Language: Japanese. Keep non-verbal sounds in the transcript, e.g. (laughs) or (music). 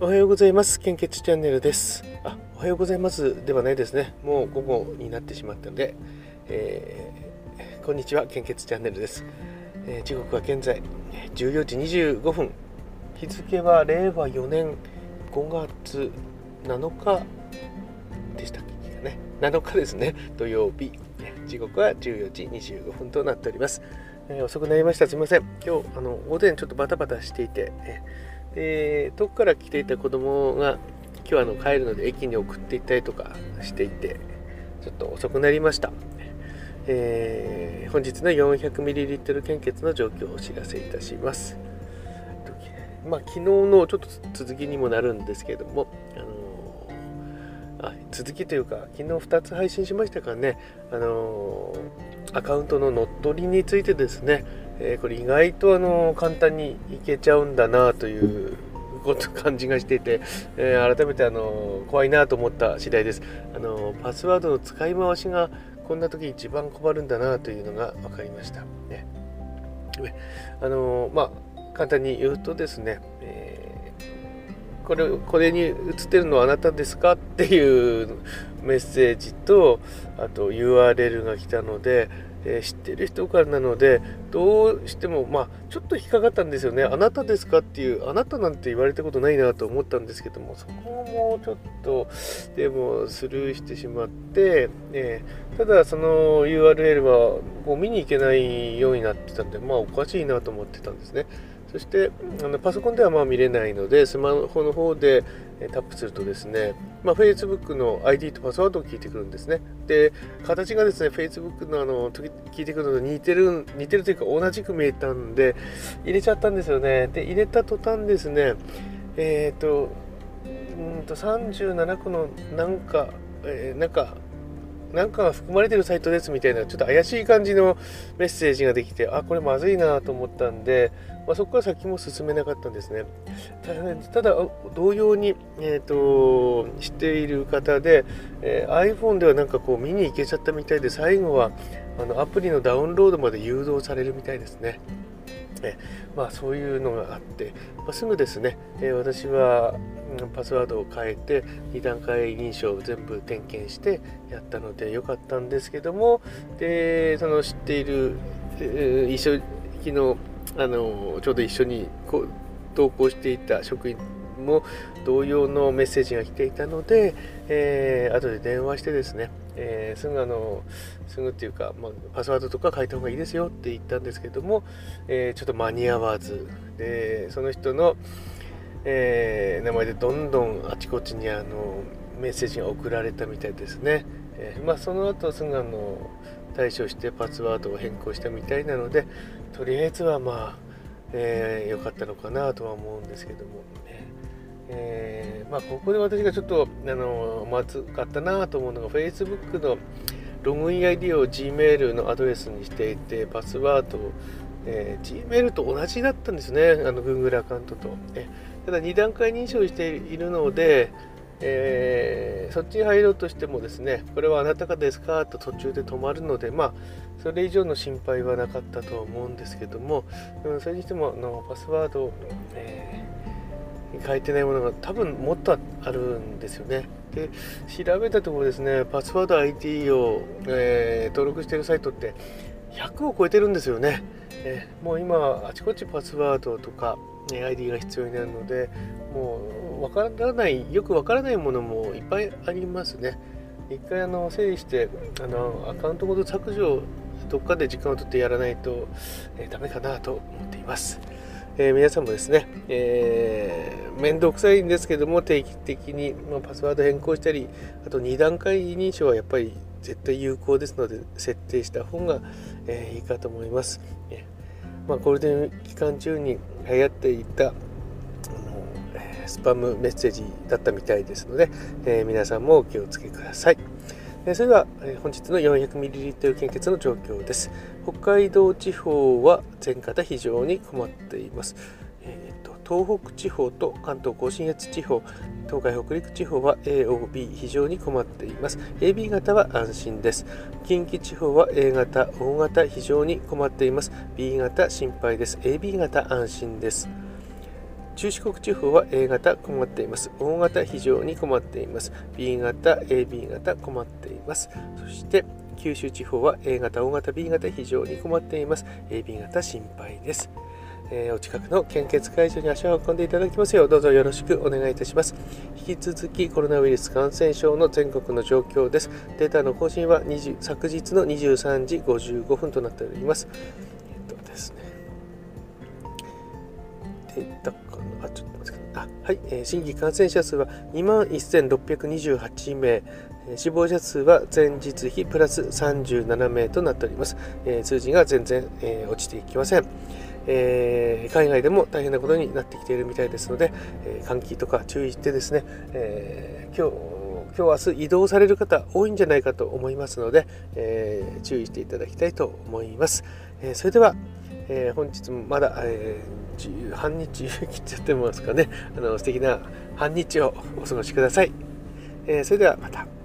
おはようございます。献血チャンネルです。あ、おはようございますではないですね。もう午後になってしまったので、えー、こんにちは、献血チャンネルです。えー、時刻は現在14時25分。日付は令和4年5月7日でしたっけね。7日ですね。土曜日。時刻は14時25分となっております。えー、遅くなりました。すみません。今日、あの、午前ちょっとバタバタしていて、えーで遠くから来ていた子供が今日あの帰るので駅に送っていったりとかしていてちょっと遅くなりました、えー、本日の 400ml 献血の状況をお知らせいたします。まあ、昨日のちょっと続きにもなるんですけれども、あのー、あ続きというか昨日2つ配信しましたからね、あのー、アカウントの乗っ取りについてですねえー、これ意外とあの簡単にいけちゃうんだなという (laughs) こと感じがしていて、えー、改めてあの怖いなと思った次第です。あのパスワードの使い回しがこんな時一番困るんだなというのが分かりました、ね、あのまあ簡単に言うとですね、えー、これこれに映ってるのはあなたですかっていうメッセージとあと URL が来たのでえー、知ってる人からなのでどうしてもまあちょっと引っかかったんですよね。あなたですかっていうあなたなんて言われたことないなと思ったんですけどもそこもちょっとでもスルーしてしまって、えー、ただその URL はこう見に行けないようになってたんでまあおかしいなと思ってたんですね。そしてあのパソコンではまあ見れないのでスマホの方でタップするとですね、まあ、Facebook の ID とパスワードを聞いてくるんですね。で、形がですね、Facebook のあの聞いてくるのと似てる、似てるというか同じく見えたんで、入れちゃったんですよね。で、入れた途端ですね、えっ、ー、と、うんと37個のなんか、えー、なんか、なんか含まれてるサイトですみたいなちょっと怪しい感じのメッセージができてあこれまずいなと思ったんで、まあ、そこから先も進めなかったんですね。ただ同様に、えーと、知っている方で、えー、iPhone ではなんかこう見に行けちゃったみたいで最後はあのアプリのダウンロードまで誘導されるみたいですね。えまあ、そういうのがあって、まあ、すぐですね、え、私は、パスワードを変えて2段階認証を全部点検してやったのでよかったんですけどもでその知っている、えー、一緒昨日あのちょうど一緒にこう同行していた職員も同様のメッセージが来ていたので、えー、後で電話してですね、えー、すぐあのすぐっていうか、まあ、パスワードとか書いた方がいいですよって言ったんですけども、えー、ちょっと間に合わず。でその人の、えー、名前でどんどんあちこちにあのメッセージが送られたみたいですね、えー、まあ、その後すぐあの対処してパスワードを変更したみたいなのでとりあえずはまあ良、えー、かったのかなとは思うんですけども、えー、まあ、ここで私がちょっとあのまずかったなと思うのが Facebook のログイン ID を Gmail のアドレスにしていてパスワードを、えー、Gmail と同じだったんですね。あの Google アカウントと、えただ2段階認証しているので、えー、そっちに入ろうとしてもですねこれはあなたかですかと途中で止まるのでまあそれ以上の心配はなかったと思うんですけども、うん、それにしてもあのパスワードを、えー書いてないものが多分もっとあるんですよね。で調べたところですねパスワード ID を、えー、登録しているサイトって100を超えてるんですよね。えー、もう今あちこちパスワードとか、ね、ID が必要になるのでもうわからないよくわからないものもいっぱいありますね。一回あの整理してあのアカウントごと削除どっかで時間を取ってやらないと、えー、ダメかなと思っています。えー、皆さんもですね、えー、面倒くさいんですけども定期的に、ま、パスワード変更したりあと2段階認証はやっぱり絶対有効ですので設定した方が、えー、いいかと思います、えまあ、ゴールデン期間中に流行っていたスパムメッセージだったみたいですので、え皆さんもお気をつけください。それでは本日の 400ml 献血の状況です。北海道地方は全方非常に困っています。えーと、東北地方と関東甲信越地方、東海北陸地方は AOB 非常に困っています。AB 型は安心です。近畿地方は A 型、O 型非常に困っています。B 型心配です。AB 型安心です。中四国地方は A 型困っています。大型非常に困っています。B 型、AB 型困っています。そして九州地方は A 型、O 型、B 型非常に困っています。AB 型心配です。えー、お近くの献血会場に足を運んでいただきますようどうぞよろしくお願いいたします引き続きコロナウイルス感染症の全国の状況ですデータの更新は20昨日の23時55分となっておりますえっとですねデータかなあちょっと待ってくださいあはい、えー、新規感染者数は2万1628名死亡者数は前日比プラス37名となっております。えー、数字が全然、えー、落ちていきません。えー、海外でも大変なことになってきているみたいですので、えー、換気とか注意してですね、えー、今日今日明日移動される方多いんじゃないかと思いますので、え注意していただきたいと思います。えそれでは、え本日もまだ、え半日切っちゃってますかねあの素敵な半日をお過ごしください。えそれではまた。